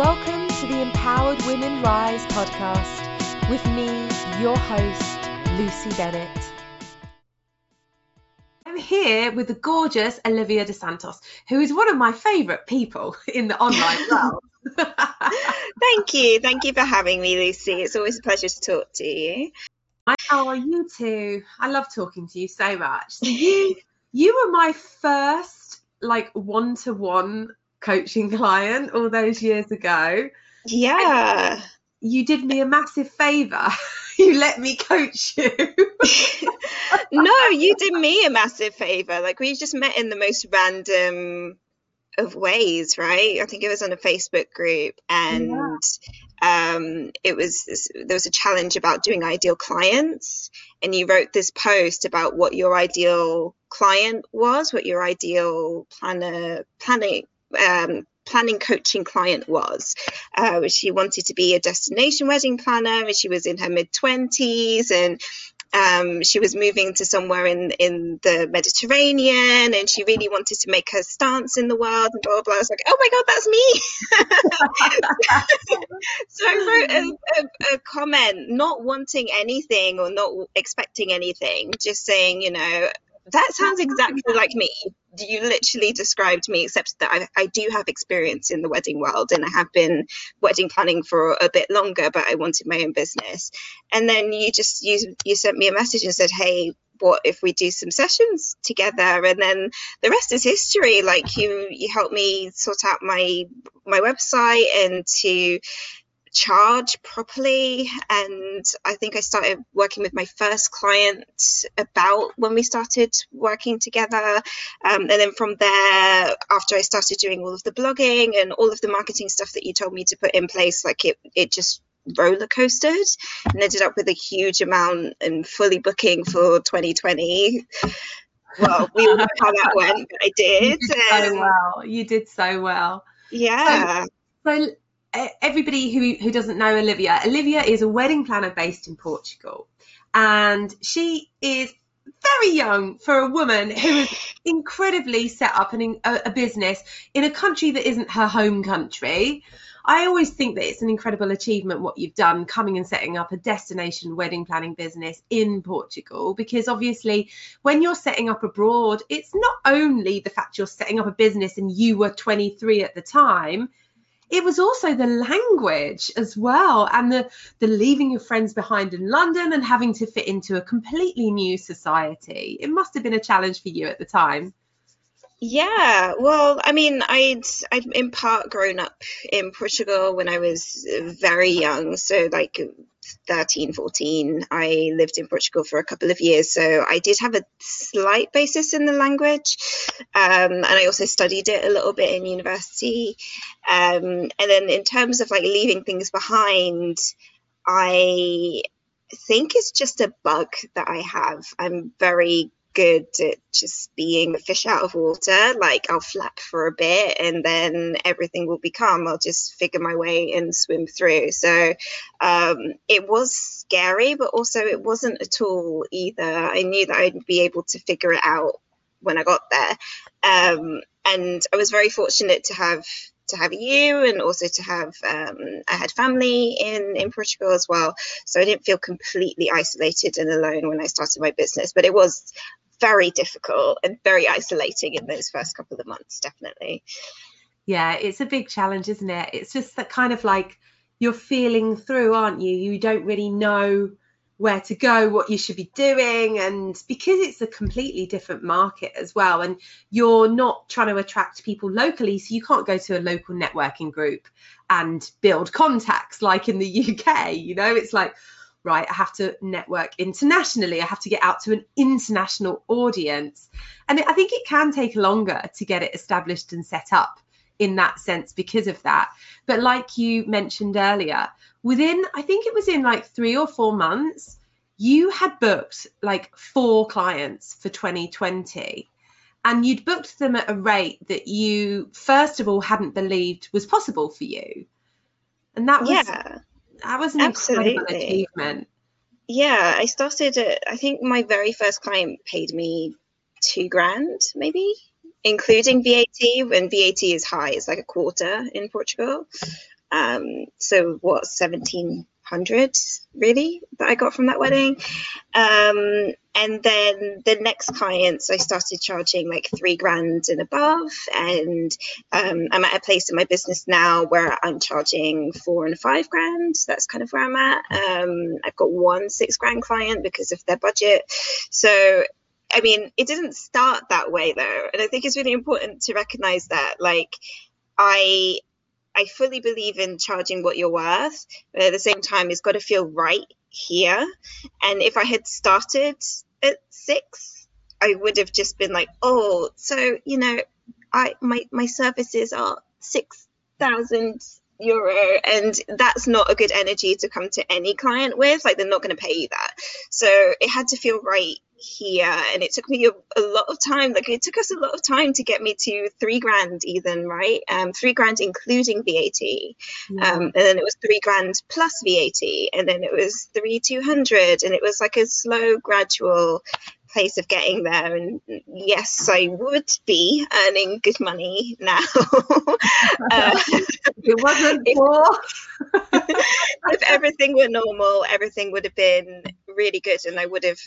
Welcome to the Empowered Women Rise podcast with me, your host, Lucy Bennett. I'm here with the gorgeous Olivia De Santos, who is one of my favourite people in the online world. Thank you. Thank you for having me, Lucy. It's always a pleasure to talk to you. Oh, you too. I love talking to you so much. So you, you were my first like one-to-one coaching client all those years ago. Yeah. And you did me a massive favor. you let me coach you. no, you did me a massive favor. Like we just met in the most random of ways, right? I think it was on a Facebook group and yeah. um, it was there was a challenge about doing ideal clients and you wrote this post about what your ideal client was, what your ideal planner planning um, planning coaching client was. Uh, she wanted to be a destination wedding planner, and she was in her mid 20s, and um, she was moving to somewhere in in the Mediterranean, and she really wanted to make her stance in the world, and blah blah. blah. I was like, oh my god, that's me. so I wrote a, a, a comment, not wanting anything or not expecting anything, just saying, you know, that sounds exactly like me. You literally described me, except that I, I, do have experience in the wedding world and I have been wedding planning for a bit longer, but I wanted my own business. And then you just you you sent me a message and said, "Hey, what if we do some sessions together?" And then the rest is history. Like you you helped me sort out my my website and to charge properly. And I think I started working with my first client about when we started working together. Um, and then from there, after I started doing all of the blogging and all of the marketing stuff that you told me to put in place, like it, it just roller coasted and ended up with a huge amount and fully booking for 2020 well we all know how that went but i did, you did so well you did so well yeah so, so everybody who, who doesn't know Olivia, Olivia is a wedding planner based in Portugal. And she is very young for a woman who is incredibly set up an, a, a business in a country that isn't her home country. I always think that it's an incredible achievement what you've done coming and setting up a destination wedding planning business in Portugal because obviously when you're setting up abroad it's not only the fact you're setting up a business and you were 23 at the time it was also the language as well and the the leaving your friends behind in london and having to fit into a completely new society. It must have been a challenge for you at the time yeah, well, I mean, I'd I'd in part grown up in Portugal when I was very young, so like 13, 14. I lived in Portugal for a couple of years, so I did have a slight basis in the language, um, and I also studied it a little bit in university. Um, and then in terms of like leaving things behind, I think it's just a bug that I have. I'm very good at just being a fish out of water. Like I'll flap for a bit and then everything will be calm. I'll just figure my way and swim through. So um, it was scary, but also it wasn't at all either. I knew that I'd be able to figure it out when I got there. Um, and I was very fortunate to have to have you and also to have um, I had family in in Portugal as well so I didn't feel completely isolated and alone when I started my business but it was very difficult and very isolating in those first couple of months, definitely. Yeah, it's a big challenge, isn't it? It's just that kind of like you're feeling through, aren't you? You don't really know where to go, what you should be doing. And because it's a completely different market as well, and you're not trying to attract people locally, so you can't go to a local networking group and build contacts like in the UK, you know, it's like, right, I have to network internationally. I have to get out to an international audience. And I think it can take longer to get it established and set up in that sense because of that. But like you mentioned earlier, within, I think it was in like three or four months, you had booked like four clients for 2020 and you'd booked them at a rate that you first of all hadn't believed was possible for you and that was yeah that was an Absolutely. incredible achievement. Yeah, I started. At, I think my very first client paid me two grand, maybe, including VAT. When VAT is high, it's like a quarter in Portugal. Um, so what, 1700 really that I got from that wedding. Um, and then the next clients, I started charging like three grand and above. And um, I'm at a place in my business now where I'm charging four and five grand. That's kind of where I'm at. Um, I've got one six grand client because of their budget. So I mean, it didn't start that way though. And I think it's really important to recognize that. Like, I I fully believe in charging what you're worth, but at the same time, it's got to feel right here. And if I had started at six, I would have just been like, oh, so you know, I my my services are six thousand euro and that's not a good energy to come to any client with like they're not going to pay you that so it had to feel right here and it took me a, a, lot of time like it took us a lot of time to get me to three grand even right um three grand including vat yeah. um and then it was three grand plus vat and then it was three 200 and it was like a slow gradual place of getting there. And yes, I would be earning good money now. uh, it wasn't for. if everything were normal, everything would have been really good, and I would have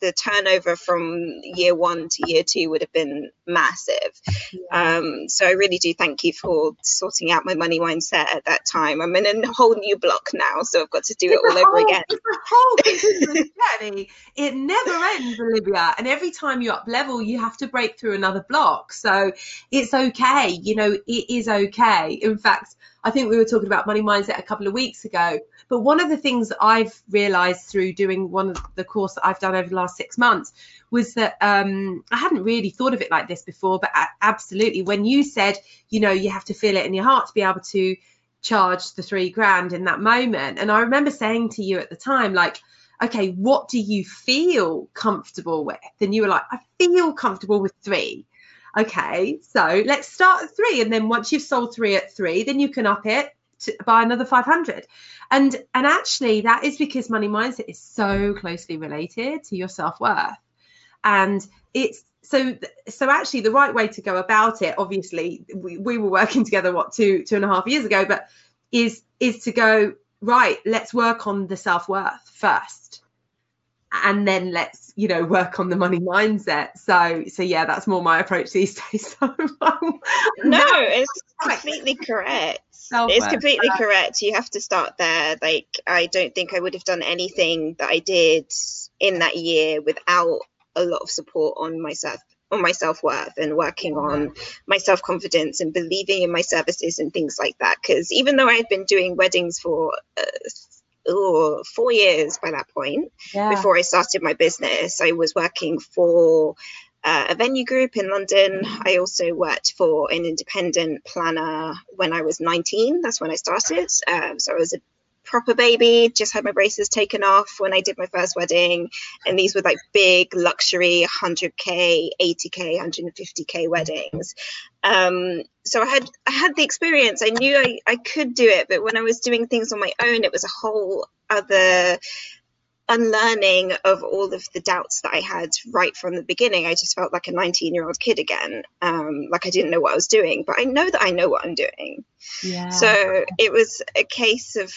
the turnover from year one to year two would have been massive. Yeah. Um, so I really do thank you for sorting out my money mindset at that time. I'm in a whole new block now, so I've got to do it's it all over again. It's a whole journey. It never ends, Olivia and every time you up level you have to break through another block so it's okay you know it is okay in fact i think we were talking about money mindset a couple of weeks ago but one of the things i've realized through doing one of the course that i've done over the last six months was that um, i hadn't really thought of it like this before but absolutely when you said you know you have to feel it in your heart to be able to charge the three grand in that moment and i remember saying to you at the time like okay, what do you feel comfortable with? And you were like, I feel comfortable with three. Okay, so let's start at three. And then once you've sold three at three, then you can up it to, by another 500. And, and actually, that is because money mindset is so closely related to your self worth. And it's so so actually the right way to go about it obviously we, we were working together what two two and a half years ago but is is to go right let's work on the self-worth first and then let's you know work on the money mindset. So so yeah that's more my approach these days. So no it's completely correct. It's completely correct. You have to start there. Like i don't think i would have done anything that i did in that year without a lot of support on myself on my self-worth and working on my self-confidence and believing in my services and things like that. Because even though i had been doing weddings for uh, oh, four years by that point yeah. before i started my business i was working for uh, a venue group in London. I also worked for an independent planner when I was 19. That's when I started. Um, so I was a proper baby, just had my braces taken off when I did my first wedding. And these were like big luxury 100K, 80K, 150K weddings. Um, so I had I had the experience. I knew I, I could do it, but when I was doing things on my own, it was a whole other unlearning of all of the doubts that I had right from the beginning. I just felt like a 19 year old kid again. Um, like I didn't know what I was doing, but I know that I know what I'm doing. Yeah. So it was a case of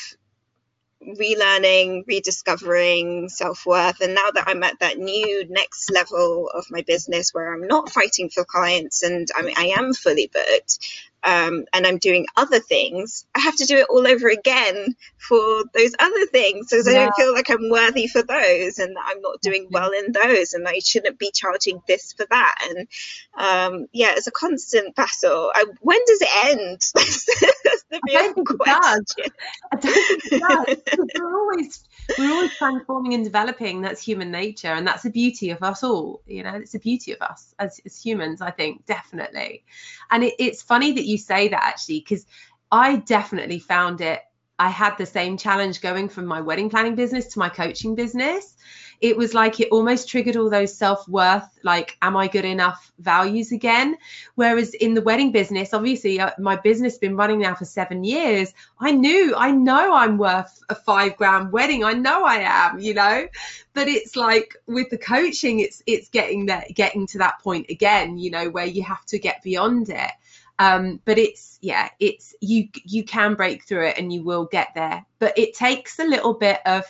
relearning, rediscovering self worth. And now that I'm at that new next level of my business where I'm not fighting for clients and I mean, I am fully booked, um, and I'm doing other things, I have to do it all over again for those other things because yeah. I don't feel like I'm worthy for those and I'm not doing well in those and I shouldn't be charging this for that. And um, yeah, it's a constant battle. I, when does it end? That's the real question. I don't think it does. we're always we're always transforming and developing. That's human nature, and that's the beauty of us all. You know, it's the beauty of us as, as humans. I think definitely, and it, it's funny that you say that actually because I definitely found it. I had the same challenge going from my wedding planning business to my coaching business it was like it almost triggered all those self-worth like am i good enough values again? Whereas in the wedding business obviously uh, my business has been running now for seven years i knew i know i'm worth a five grand wedding. I know i am you know? But it's like with the coaching it's it's getting that getting to that point again you know where you have to get beyond it. Um, but it's yeah it's you you can break through it and you will get there. But it takes a little bit of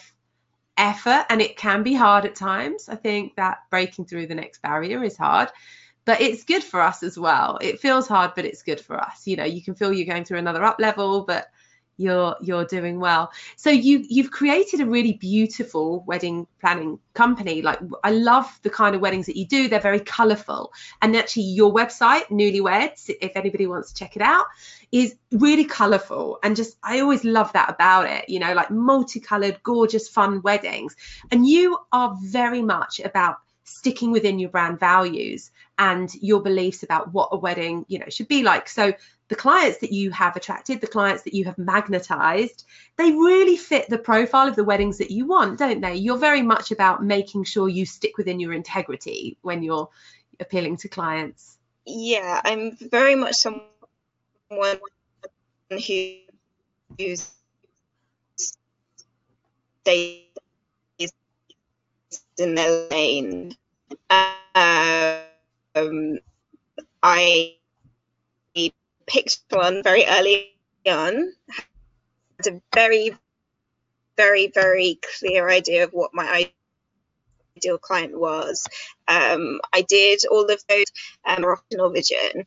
effort and it can be hard at times. I think that breaking through the next barrier is hard but it's good for us as well. It feels hard but it's good for us. You know you can feel you're going through another up level but you're you're doing well. So you you've created a really beautiful wedding planning company. Like i love the kind of weddings that you do. They're very colorful and actually your website Nulyweds if anybody wants to check it out is really colorful and just i always love that about it you know like multicolored gorgeous fun weddings. And you are very much about sticking within your brand values and your beliefs about what a wedding you know should be like. So the clients that you have attracted, the clients that you have magnetized, they really fit the profile of the weddings that you want, don't they? You're very much about making sure you stick within your integrity when you're appealing to clients. Yeah, I'm very much someone who stays in their lane. Um, I picked one very early on, had a very, very, very clear idea of what my ideal client was. Um, I did all of those um, Moroccan vision,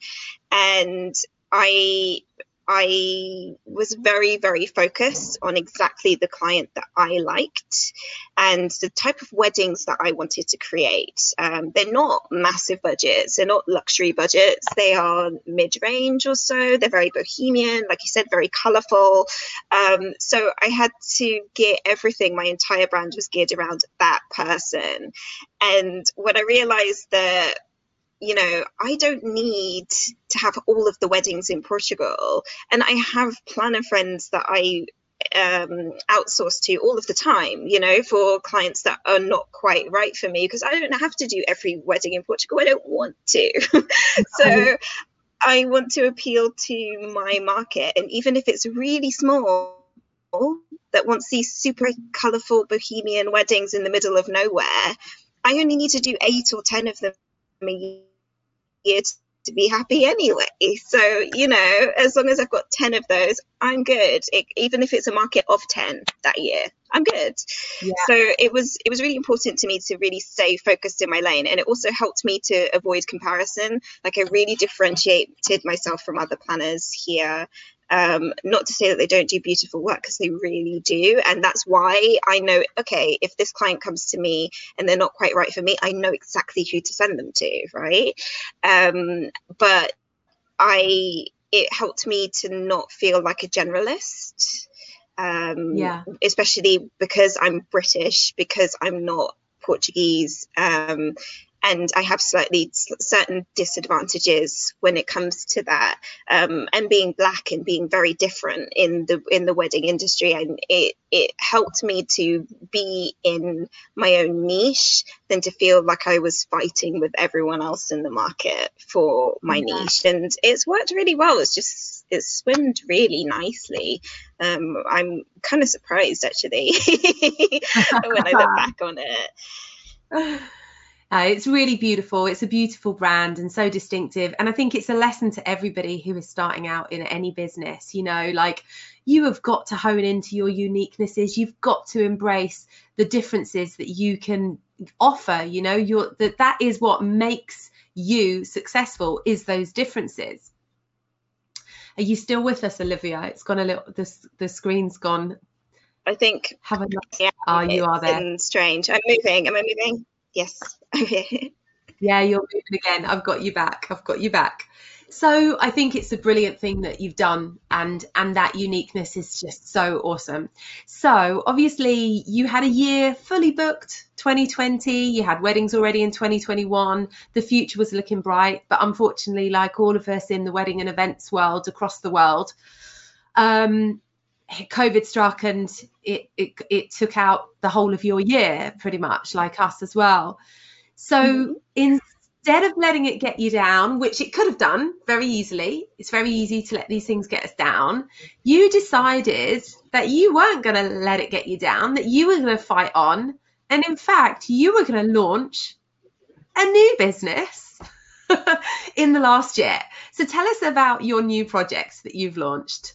and I I was very, very focused on exactly the client that I liked and the type of weddings that I wanted to create. Um, they're not massive budgets, they're not luxury budgets, they are mid range or so. They're very bohemian, like you said, very colorful. Um, so I had to gear everything, my entire brand was geared around that person. And when I realized that you know, I don't need to have all of the weddings in Portugal. And I have planner friends that I um, outsource to all of the time, you know, for clients that are not quite right for me because I don't have to do every wedding in Portugal. I don't want to. so I want to appeal to my market. And even if it's really small, that wants these super colorful bohemian weddings in the middle of nowhere, I only need to do eight or 10 of them a year to be happy anyway. So, you know, as long as I've got 10 of those, I'm good. It, even if it's a market of 10 that year, I'm good. Yeah. So it was it was really important to me to really stay focused in my lane and it also helped me to avoid comparison. Like I really differentiated myself from other planners here um, not to say that they don't do beautiful work because they really do. And that's why I know, okay, if this client comes to me and they're not quite right for me, I know exactly who to send them to, right? Um, but I, it helped me to not feel like a generalist. Um, yeah. Especially because I'm British, because I'm not Portuguese. Um, and I have slightly certain disadvantages when it comes to that. Um, and being black and being very different in the in the wedding industry, and it it helped me to be in my own niche than to feel like I was fighting with everyone else in the market for my yeah. niche. And it's worked really well. It's just it's swimmed really nicely. Um, I'm kind of surprised actually when I look back on it. Uh, it's really beautiful. It's a beautiful brand and so distinctive. And I think it's a lesson to everybody who is starting out in any business. You know, like you have got to hone into your uniquenesses. You've got to embrace the differences that you can offer. You know, your that that is what makes you successful is those differences. Are you still with us, Olivia? It's gone a little. The the screen's gone. I think. Have a. Yeah, oh, you are there. Strange. I'm moving. Am I moving? Yes. yeah, you're moving again. I've got you back. I've got you back. So I think it's a brilliant thing that you've done and and that uniqueness is just so awesome. So obviously you had a year fully booked 2020, you had weddings already in 2021. The future was looking bright, but unfortunately like all of us in the wedding and events world across the world, um, COVID struck and it, it, it took out the whole of your year pretty much, like us as well. So mm-hmm. instead of letting it get you down, which it could have done very easily, it's very easy to let these things get us down. You decided that you weren't going to let it get you down, that you were going to fight on, and in fact, you were going to launch a new business. in the last year. So tell us about your new projects that you've launched.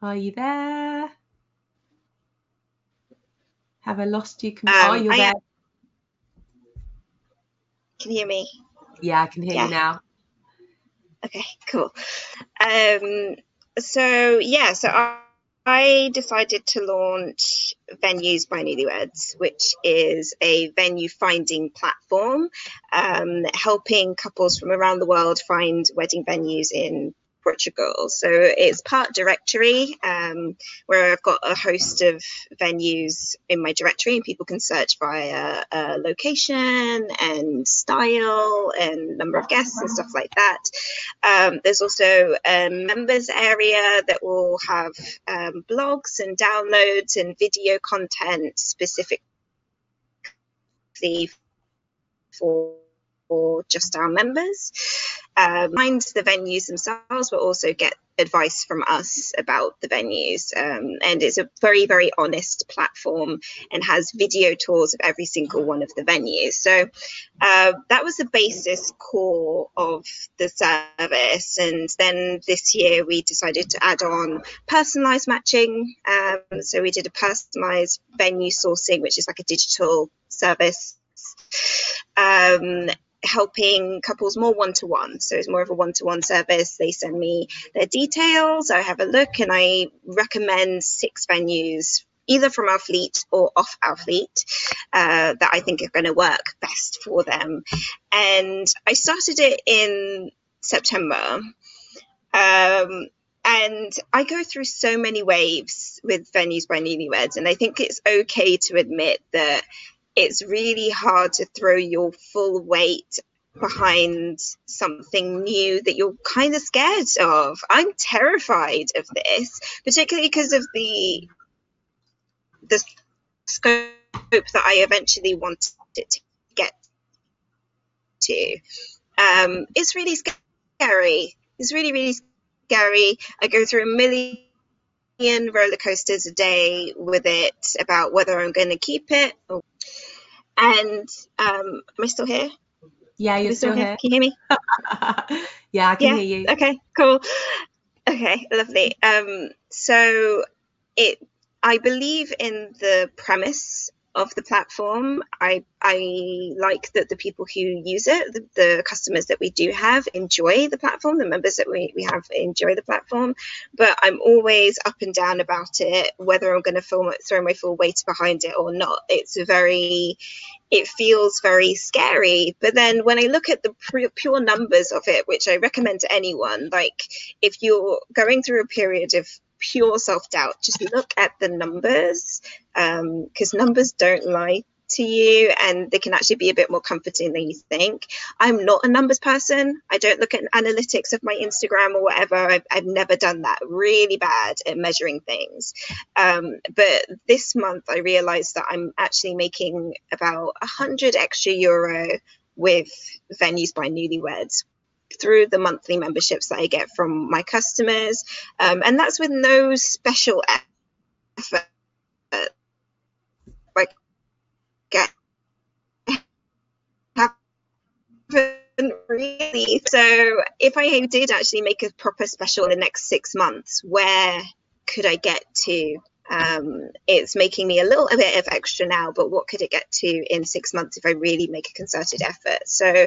Are you there? Have I lost you? Um, oh, you're there. Am. Can you hear me? Yeah, I can hear yeah. you now. Okay, cool. Um, so yeah, so I, I decided to launch Venues by Nulyweds, which is a venue finding platform, um, helping couples from around the world find wedding venues in Portugal. So it's part directory um, where I've got a host of venues in my directory and people can search via uh, location and style and number of guests and stuff like that. Um, there's also a members area that will have um, blogs and downloads and video content specifically for for just our members. Um, find the venues themselves, but also get advice from us about the venues. Um, and it's a very, very honest platform and has video tours of every single one of the venues. So uh, that was the basis core of the service. And then this year we decided to add on personalized matching. Um, so we did a personalized venue sourcing, which is like a digital service. Um, helping couples more one to one. So it's more of a one to one service. They send me their details, I have a look, and I recommend six venues. Either from our fleet or off our fleet uh, that I think are going to work best for them. And I started it in September. Um, and I go through so many waves with venues by Nulyweds, and I think it's okay to admit that it's really hard to throw your full weight behind something new that you're kind of scared of. I'm terrified of this, particularly because of the the scope that I eventually wanted to get to. Um, it's really scary. It's really, really scary. I go through a million roller coasters a day with it about whether I'm going to keep it or and um, am I still here? Yeah, you're still, still here? here. Can you hear me? yeah, I can yeah? hear you. Okay, cool. Okay, lovely. Um, so it, I believe in the premise of the platform. I I like that the people who use it, the, the, customers that we do have, enjoy the platform. The members that we, we have enjoy the platform. But I'm always up and down about it, whether I'm going to throw my full weight behind it or not. It's a very it feels very scary. But then when I look at the pure numbers of it, which I recommend to anyone, like if you're going through a period of pure self doubt, just look at the numbers because um, numbers don't lie to you and they can actually be a bit more comforting than you think. I'm not a numbers person. I don't look at analytics of my Instagram or whatever. I've, I've never done that. Really bad at measuring things. Um, but this month I realized that I'm actually making about a hundred extra euro with venues by Nulyweds through the monthly memberships that I get from my customers. Um, and that's with no special effort. Like, get really. So, if I did actually make a proper special in the next six months, where could I get to? Um, it's making me a little a bit of extra now but what could it get to in six months if i really make a concerted effort? So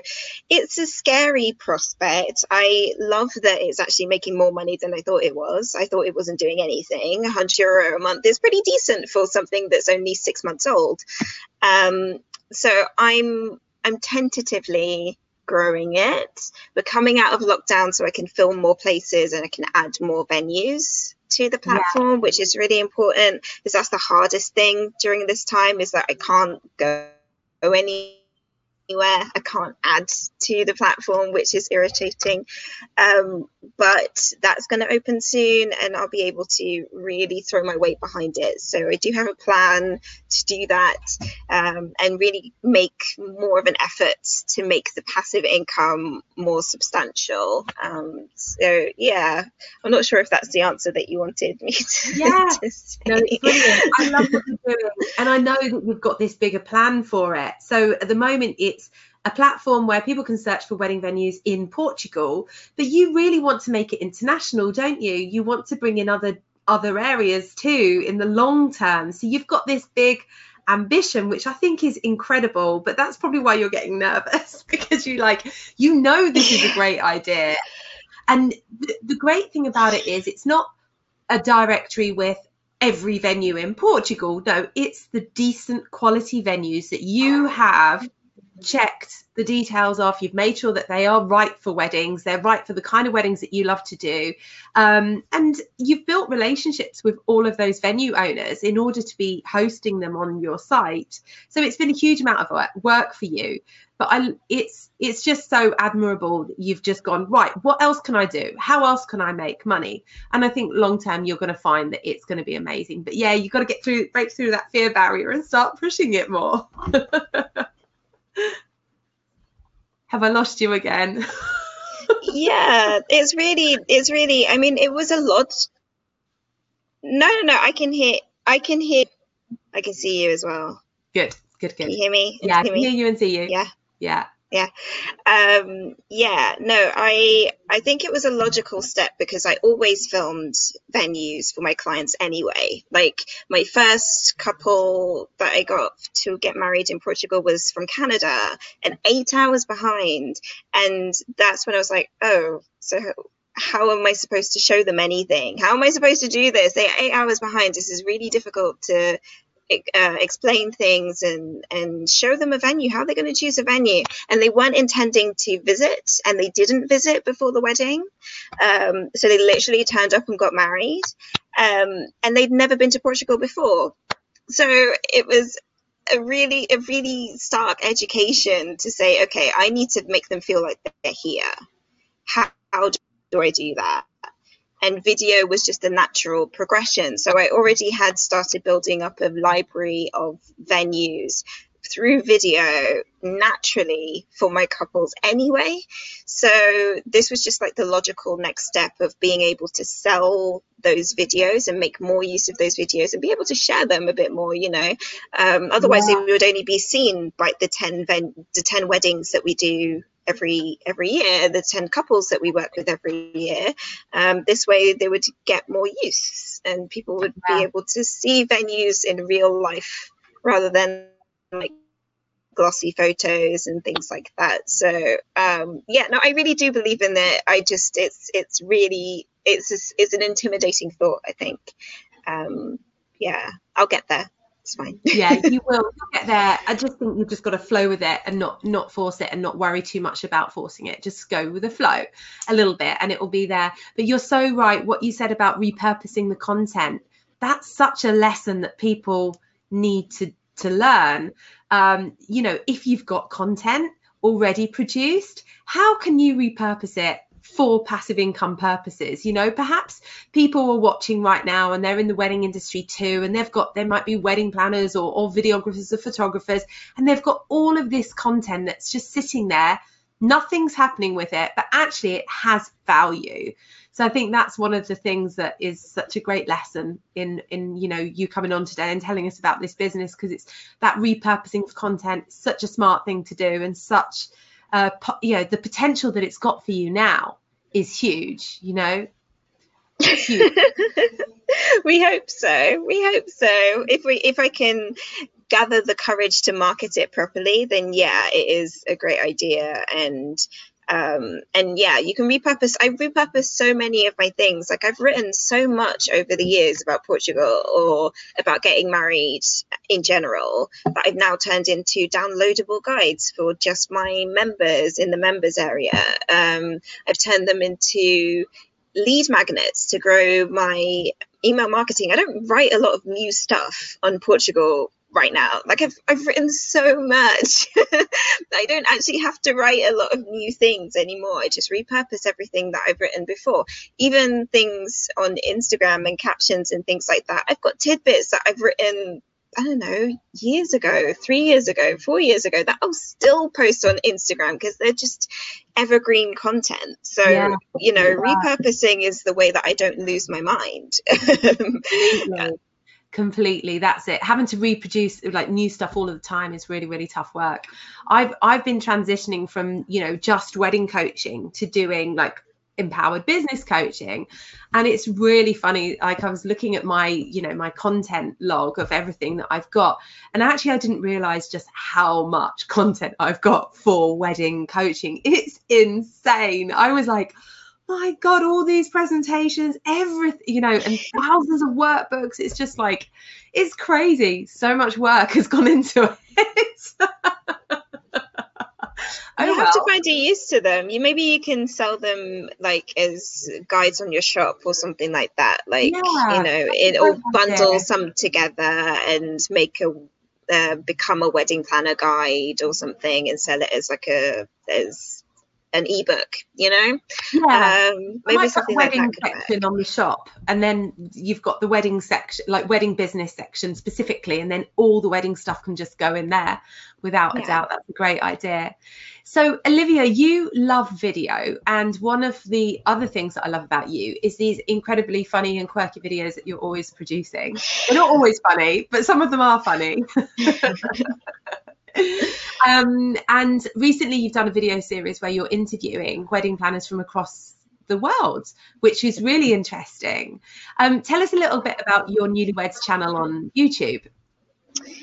it's a scary prospect. I love that it's actually making more money than i thought it was. I thought it wasn't doing anything. 100 euro a month is pretty decent for something that's only six months old. Um, so i'm i'm tentatively growing it we're coming out of lockdown so i can film more places and i can add more venues to the platform, yeah. which is really important because that's the hardest thing during this time is that I can't go, go anywhere. I can't add to the platform, which is irritating. Um, but that's going to open soon, and I'll be able to really throw my weight behind it. So I do have a plan to do that um, and really make more of an effort to make the passive income more substantial. Um, so yeah, I'm not sure if that's the answer that you wanted me to. Yeah, to no, it's brilliant. I love what you're doing, and I know that you've got this bigger plan for it. So at the moment, it's a platform where people can search for wedding venues in Portugal, but you really want to make it international, don't you? You want to bring in other other areas too in the long term. So you've got this big ambition which i think is incredible but that's probably why you're getting nervous because you like you know this is a great idea and th- the great thing about it is it's not a directory with every venue in portugal no it's the decent quality venues that you have checked the details off. You've made sure that they are right for weddings. They're right for the kind of weddings that you love to do. Um, and you've built relationships with all of those venue owners in order to be hosting them on your site. So it's been a huge amount of work for you. But I, it's it's just so admirable that you've just gone right what else can i do? How else can i make money? And i think long term you're going to find that it's going to be amazing. But yeah you've got to get through break through that fear barrier and start pushing it more Have I lost you again? yeah, it's really, it's really, I mean, it was a lot. No, no, no, I can hear, I can hear, I can see you as well. Good, good, good. Can you hear me? Yeah, I can hear you and see you. Yeah. Yeah yeah um yeah no i i think it was a logical step because i always filmed venues for my clients anyway like my first couple that i got to get married in portugal was from canada and eight hours behind and that's when i was like oh so how am I supposed to show them anything? How am I supposed to do this? They're eight hours behind. This is really difficult to uh, explain things and and show them a venue how they're going to choose a venue. And they weren't intending to visit and they didn't visit before the wedding. Um, so they literally turned up and got married. Um, and they'd never been to portugal before. So it was a really a really stark education to say okay i need to make them feel like they're here. How, how do i do that and video was just a natural progression. So I already had started building up a library of venues through video naturally for my couples anyway. So this was just like the logical next step of being able to sell those videos and make more use of those videos and be able to share them a bit more, you know. Um, otherwise, yeah. they would only be seen by the 10 ven- the 10 weddings that we do every every year the 10 couples that we work with every year um, this way they would get more use and people would yeah. be able to see venues in real life rather than like glossy photos and things like that. So um, yeah no i really do believe in it. I just it's it's really it's it's an intimidating thought i think. Um, yeah i'll get there it's fine. yeah, you will get there. I just think you've just got to flow with it and not not force it and not worry too much about forcing it. Just go with the flow a little bit and it will be there. But you're so right. What you said about repurposing the content, that's such a lesson that people need to to learn. Um, you know, if you've got content already produced, how can you repurpose it for passive income purposes. You know perhaps people are watching right now and they're in the wedding industry too and they've got there might be wedding planners or, or videographers or photographers and they've got all of this content that's just sitting there. Nothing's happening with it but actually it has value. So i think that's one of the things that is such a great lesson in in you know you coming on today and telling us about this business because it's that repurposing of content such a smart thing to do and such uh, you know the potential that it's got for you now is huge you know? Huge. we hope so. We hope so. If we if i can gather the courage to market it properly then yeah it is a great idea. And um, and yeah, you can repurpose. I repurpose so many of my things. Like I've written so much over the years about Portugal or about getting married in general that I've now turned into downloadable guides for just my members in the members area. Um, I've turned them into lead magnets to grow my email marketing. I don't write a lot of new stuff on Portugal right now. Like I've I've written so much. I don't actually have to write a lot of new things anymore. I just repurpose everything that I've written before. Even things on Instagram and captions and things like that. I've got tidbits that I've written I don't know, years ago, three years ago, four years ago, that I'll still post on Instagram because they're just evergreen content. So, yeah. you know, yeah. repurposing is the way that I don't lose my mind. completely that's it. Having to reproduce like new stuff all of the time is really really tough work. I've i've been transitioning from you know just wedding coaching to doing like empowered business coaching. And it's really funny like i was looking at my you know my content log of everything that i've got and actually i didn't realize just how much content i've got for wedding coaching. It's insane. I was like my god all these presentations everything you know and thousands of workbooks it's just like it's crazy so much work has gone into it Oh, you have well. to find a use to them. You maybe you can sell them like as guides on your shop or something like that. Like yeah, you know, it or bundle some together and make a uh, become a wedding planner guide or something and sell it as like a as an ebook, you know? Yeah. Um, maybe like something wedding like that section on the shop, and then you've got the wedding section, like wedding business section specifically, and then all the wedding stuff can just go in there without yeah. a doubt. That's a great idea. So, Olivia, you love video, and one of the other things that I love about you is these incredibly funny and quirky videos that you're always producing. They're not always funny, but some of them are funny. um, and recently, you've done a video series where you're interviewing wedding planners from across the world, which is really interesting. Um, tell us a little bit about your Nulyweds channel on YouTube.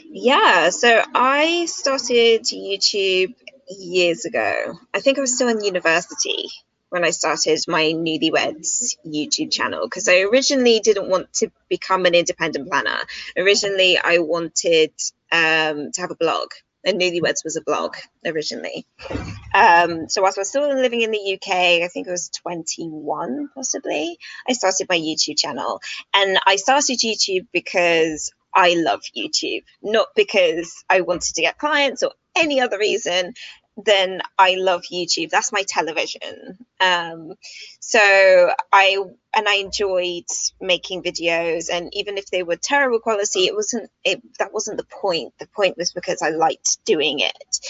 Yeah, so I started YouTube years ago. I think I was still in university when I started my Nulyweds YouTube channel because I originally didn't want to become an independent planner. Originally, I wanted um, to have a blog and Nulyweds was a blog originally. Um, so whilst I was still living in the UK, I think it was 21 possibly, I started my YouTube channel. And I started YouTube because I love YouTube, not because I wanted to get clients or any other reason then I love YouTube. That's my television. Um, so I and I enjoyed making videos, and even if they were terrible quality, it wasn't. It that wasn't the point. The point was because I liked doing it.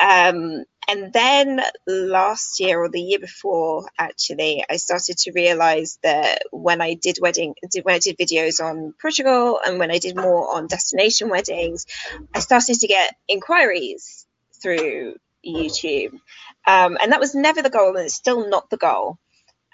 Um, and then last year or the year before, actually, I started to realize that when I did wedding, when I did videos on Portugal, and when I did more on destination weddings, I started to get inquiries through YouTube. Um, and that was never the goal, and it's still not the goal.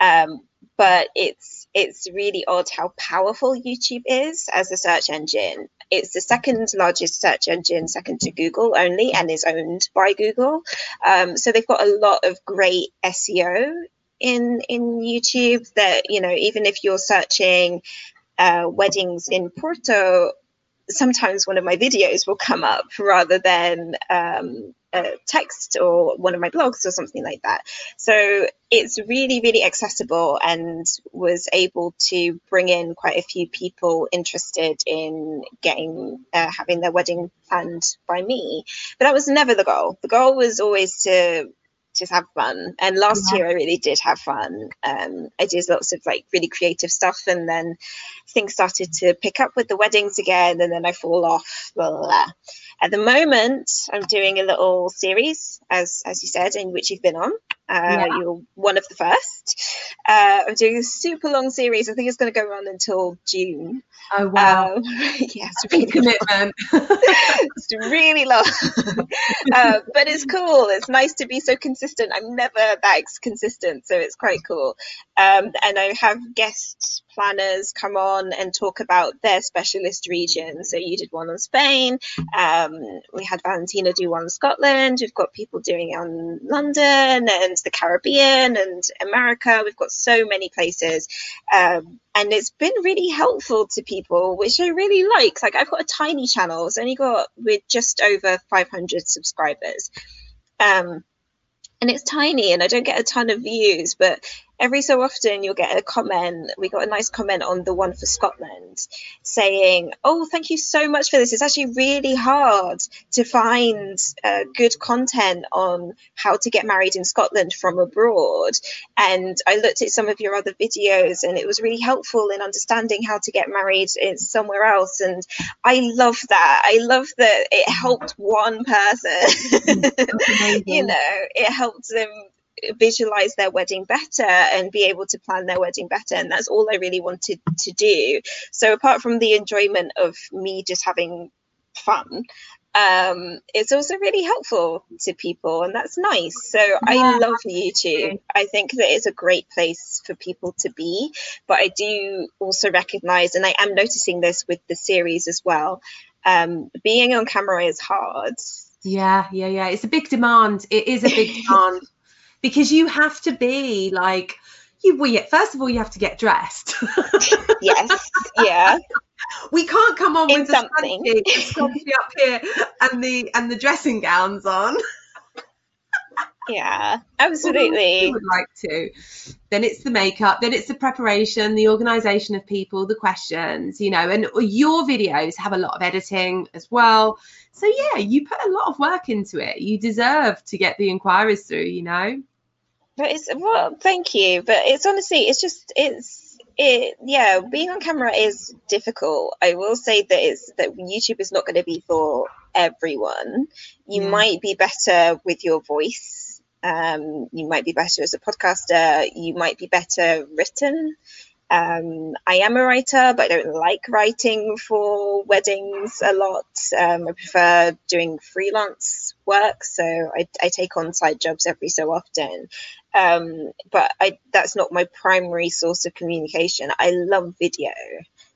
Um, but it's it's really odd how powerful YouTube is as a search engine. It's the second largest search engine, second to Google only, and is owned by Google. Um, so they've got a lot of great SEO in in YouTube. That you know, even if you're searching uh, weddings in Porto, sometimes one of my videos will come up rather than um, a text or one of my blogs or something like that. So it's really, really accessible and was able to bring in quite a few people interested in getting, uh, having their wedding planned by me. But that was never the goal. The goal was always to just have fun. And last yeah. year I really did have fun. Um, I did lots of like really creative stuff, and then things started to pick up with the weddings again, and then I fall off. Blah, blah, blah. At the moment, I'm doing a little series, as as you said, in which you've been on. Uh, yeah. You're one of the first. Uh, I'm doing a super long series. I think it's going to go on until June. Oh wow! Um, yeah, it's really commitment. it's really long, uh, but it's cool. It's nice to be so consistent. I'm never that consistent, so it's quite cool. Um, and I have guest planners come on and talk about their specialist region. So you did one on Spain. Um, we had Valentina do one on Scotland. We've got people doing it on London and the Caribbean and America. We've got so many places. Um, and it's been really helpful to people, which I really like. Like I've got a tiny channel. It's only got with just over 500 subscribers. Um, and it's tiny and I don't get a ton of views, but every so often you'll get a comment. We got a nice comment on the one for Scotland saying, Oh, thank you so much for this. It's actually really hard to find uh, good content on how to get married in Scotland from abroad. And I looked at some of your other videos and it was really helpful in understanding how to get married in somewhere else. And I love that. I love that it helped one person. you know, it helped them visualize their wedding better and be able to plan their wedding better and that's all i really wanted to do. So apart from the enjoyment of me just having fun um, it's also really helpful to people and that's nice. So yeah. i love youtube i think that it's a great place for people to be but i do also recognize and i am noticing this with the series as well um, being on camera is hard. Yeah yeah yeah. It's a big demand. It is a big demand because you have to be like you well, first of all you have to get dressed. Yes yeah. We can't come on In with something. the scrunchie up here and the and the dressing gowns on. Yeah absolutely. would like to. Then it's the makeup then it's the preparation the organization of people the questions you know and your videos have a lot of editing as well. So yeah you put a lot of work into it. You deserve to get the inquiries through you know but it's well thank you. But it's honestly it's just it's it yeah being on camera is difficult. I will say that it's that youtube is not going to be for everyone. You yeah. might be better with your voice. Um, you might be better as a podcaster. You might be better written. Um, I am a writer, but I don't like writing for weddings a lot. Um, I prefer doing freelance work, so I, I, take on side jobs every so often. Um, but I, that's not my primary source of communication. I love video.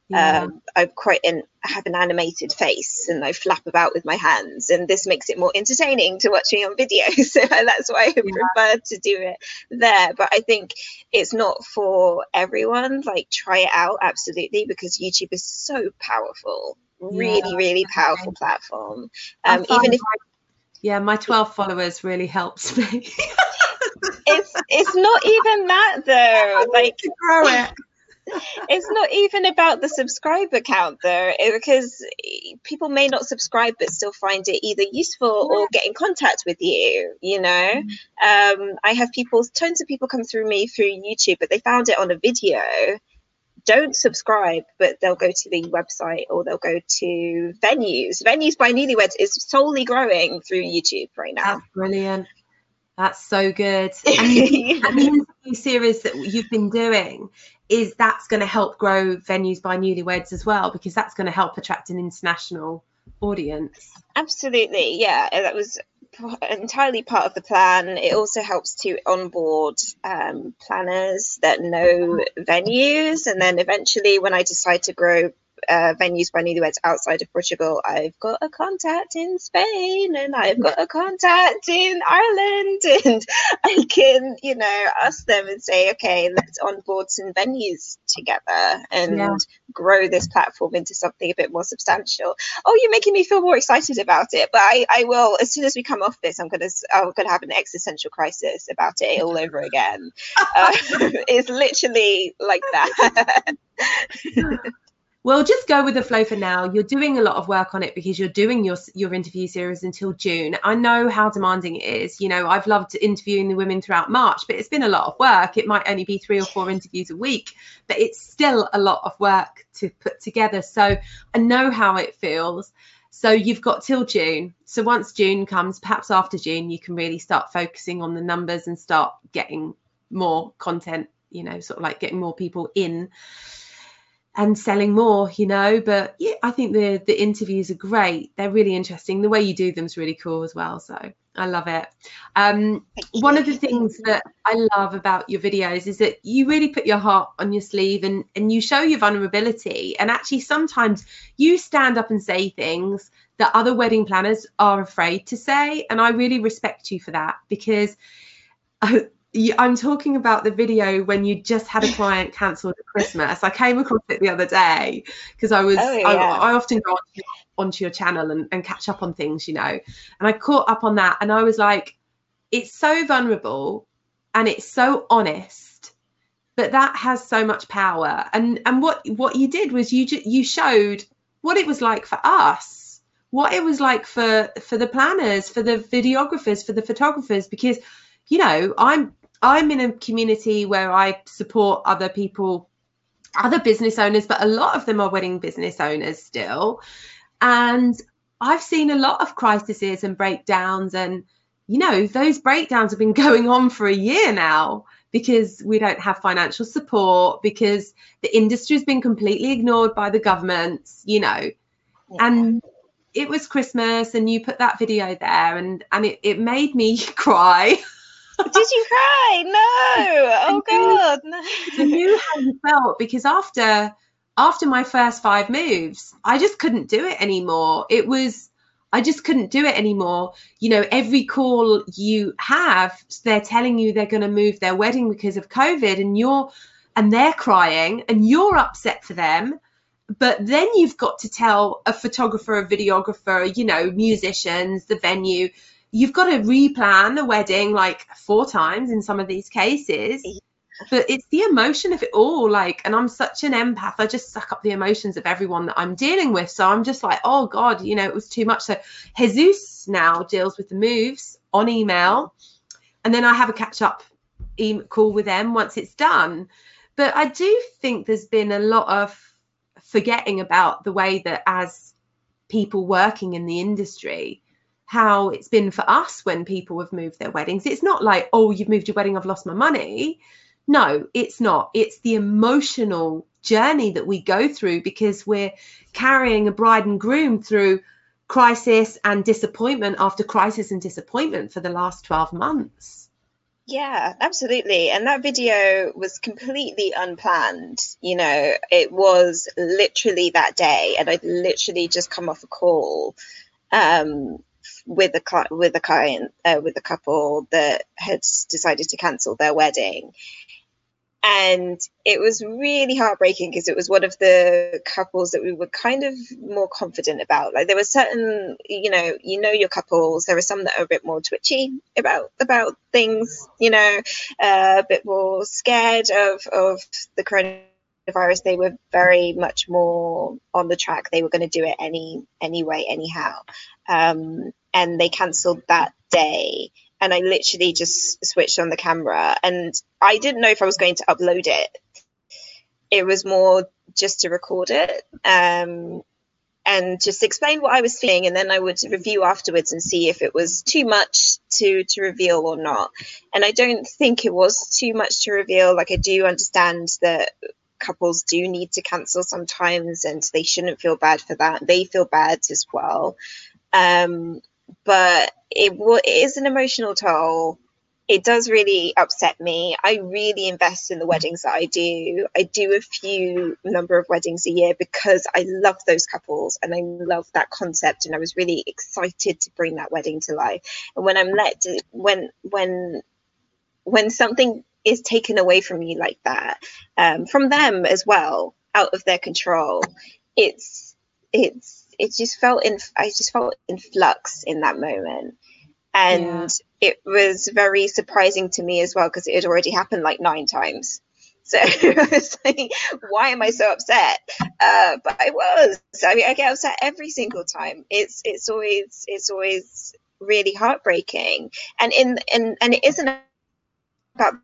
Yeah. Um, I'm quite an, I have an animated face and I flap about with my hands, and this makes it more entertaining to watch me on video. So that's why I yeah. prefer to do it there. But I think it's not for everyone. Like, try it out absolutely because YouTube is so powerful, really, yeah. really powerful platform. Um, even if yeah, my 12 followers really helps me. it's it's not even that though. Like grow it it's not even about the subscriber count though because people may not subscribe but still find it either useful or get in contact with you you know? Mm-hmm. um, i have people tons of people come through me through youtube but they found it on a video. Don't subscribe but they'll go to the website or they'll go to venues. Venues by Nulyweds is solely growing through youtube right now. That's brilliant that's so good. And you, the interview series that you've been doing is that's going to help grow venues by Nulyweds as well because that's going to help attract an international audience. Absolutely, yeah. That was entirely part of the plan. It also helps to onboard um, planners that know venues, and then eventually, when I decide to grow uh, venues by Nulyweds outside of Portugal. I've got a contact in Spain and I've got a contact in Ireland, and I can, you know, ask them and say, okay, let's onboard some venues together and yeah. grow this platform into something a bit more substantial. Oh, you're making me feel more excited about it, but I, I will as soon as we come off this, I'm gonna I'm gonna have an existential crisis about it all over again. Uh, it's literally like that. Well, just go with the flow for now. You're doing a lot of work on it because you're doing your your interview series until June. I know how demanding it is. You know, I've loved interviewing the women throughout March, but it's been a lot of work. It might only be three or four interviews a week, but it's still a lot of work to put together. So I know how it feels. So you've got till June. So once June comes, perhaps after June, you can really start focusing on the numbers and start getting more content, you know, sort of like getting more people in and selling more you know but yeah i think the the interviews are great. They're really interesting. The way you do them is really cool as well so i love it. Um, one of the things that i love about your videos is that you really put your heart on your sleeve and and you show your vulnerability. And actually sometimes you stand up and say things that other wedding planners are afraid to say and i really respect you for that because I'm talking about the video when you just had a client cancelled at Christmas. I came across it the other day because I was, oh, yeah. I, I, often go onto, onto your channel and, and catch up on things, you know, and I caught up on that and I was like, it's so vulnerable and it's so honest but that has so much power and and what what you did was you you showed what it was like for us what it was like for for the planners for the videographers for the photographers because you know i'm i'm in a community where i support other people other business owners but a lot of them are wedding business owners still and i've seen a lot of crises and breakdowns and you know those breakdowns have been going on for a year now because we don't have financial support, because the industry has been completely ignored by the governments, you know. Yeah. And it was Christmas and you put that video there and and it, it made me cry. Did you cry? No. Oh God. No. I knew how you felt because after after my first five moves, I just couldn't do it anymore. It was I just couldn't do it anymore. You know, every call you have, they're telling you they're going to move their wedding because of COVID, and you're and they're crying, and you're upset for them. But then you've got to tell a photographer, a videographer, you know, musicians, the venue, you've got to replan a wedding like four times in some of these cases. But it's the emotion of it all like and i'm such an empath. I just suck up the emotions of everyone that i'm dealing with. So i'm just like oh god you know it was too much. So jesus now deals with the moves on email. And then i have a catch up e- call with them once it's done. But i do think there's been a lot of forgetting about the way that as people working in the industry how it's been for us when people have moved their weddings it's not like oh you've moved your wedding i've lost my money no, it's not. It's the emotional journey that we go through because we're carrying a bride and groom through crisis and disappointment after crisis and disappointment for the last 12 months. Yeah, absolutely. And that video was completely unplanned. You know, it was literally that day, and I'd literally just come off a call um, with a with a client uh, with a couple that had decided to cancel their wedding. And it was really heartbreaking because it was one of the couples that we were kind of more confident about. Like there were certain you know you know your couples. There are some that are a bit more twitchy about about things you know uh, a bit more scared of of the coronavirus. They were very much more on the track. They were going to do it any anyway anyhow. Um, and they cancelled that day and I literally just switched on the camera and I didn't know if I was going to upload it. It was more just to record it um, and just explain what I was feeling, and then I would review afterwards and see if it was too much to to reveal or not. And I don't think it was too much to reveal. Like I do understand that couples do need to cancel sometimes, and they shouldn't feel bad for that. They feel bad as well. Um, but it, it is an emotional toll. It does really upset me. I really invest in the weddings that I do. I do a few number of weddings a year because I love those couples and I love that concept. And I was really excited to bring that wedding to life. And when I'm let, to, when when when something is taken away from you like that, um, from them as well, out of their control, it's it's it just felt in I just felt in flux in that moment. And yeah. it was very surprising to me as well because it had already happened like nine times. So I was like, why am I so upset? Uh, but I was. I mean, I get upset every single time. It's it's always it's always really heartbreaking. And in and and it isn't about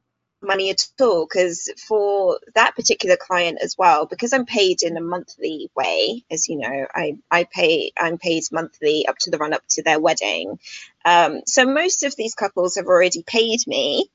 money at all because for that particular client as well because i'm paid in a monthly way as you know i i pay i'm paid monthly up to the run up to their wedding. Um, so most of these couples have already paid me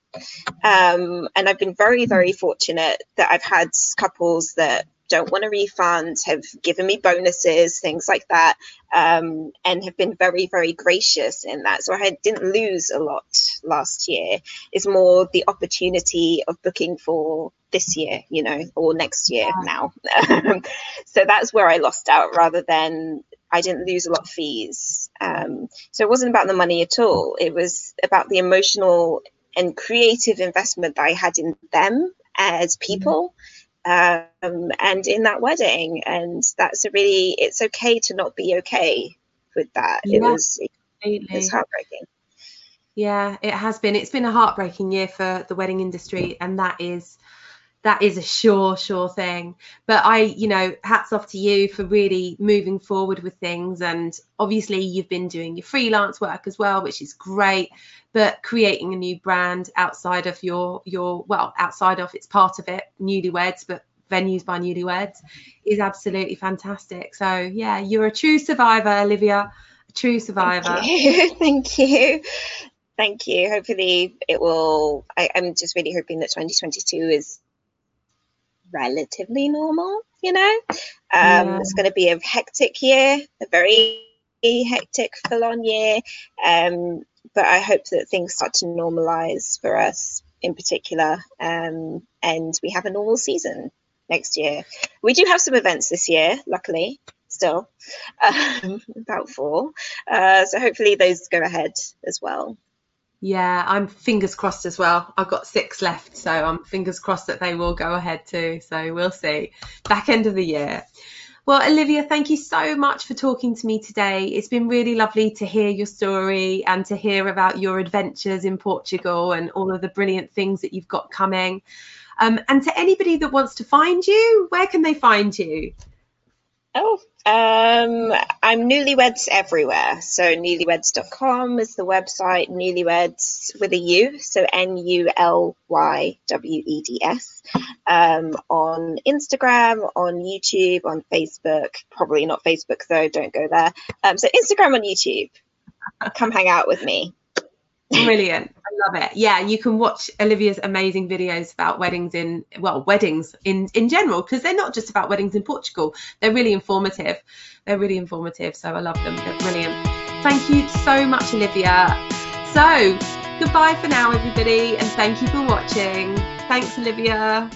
um, and i've been very very fortunate that i've had couples that don't want a refund, have given me bonuses, things like that, um, and have been very, very gracious in that. So I didn't lose a lot last year. It's more the opportunity of booking for this year, you know, or next year yeah. now. so that's where I lost out rather than I didn't lose a lot of fees. Um, so it wasn't about the money at all. It was about the emotional and creative investment that I had in them as people. Mm-hmm um, and in that wedding. And that's a really, it's okay to not be okay with that. Yeah, it was, it was heartbreaking. Yeah, it has been. It's been a heartbreaking year for the wedding industry, and that is that is a sure sure thing. But i you know hats off to you for really moving forward with things. And obviously you've been doing your freelance work as well which is great. But creating a new brand outside of your your well outside of it's part of it Nulyweds but venues by Nulyweds is absolutely fantastic. So yeah you're a true survivor olivia a true survivor. Thank you. Thank you, thank you. hopefully it will I, i'm just really hoping that 2022 is relatively normal, you know. Um, yeah. It's going to be a hectic year, a very hectic, full on year. Um, but I hope that things start to normalize for us in particular, um, and we have a normal season next year. We do have some events this year, luckily, still, um, about four. Uh, so hopefully those go ahead as well. Yeah, I'm fingers crossed as well. I've got six left, so I'm fingers crossed that they will go ahead too. So we'll see. Back end of the year. Well, Olivia, thank you so much for talking to me today. It's been really lovely to hear your story and to hear about your adventures in Portugal and all of the brilliant things that you've got coming. Um, and to anybody that wants to find you, where can they find you? Oh, um, I'm Nulyweds everywhere. So Nulyweds.com is the website, Nulyweds with a U, so N U L Y W E D S. Um, on Instagram, on YouTube, on Facebook, probably not Facebook though, don't go there. Um, so Instagram on YouTube. Come hang out with me. Brilliant. I love it. Yeah, you can watch Olivia's amazing videos about weddings in well, weddings in in general because they're not just about weddings in Portugal. They're really informative. They're really informative, so I love them. They're brilliant. Thank you so much, Olivia. So, goodbye for now everybody and thank you for watching. Thanks, Olivia.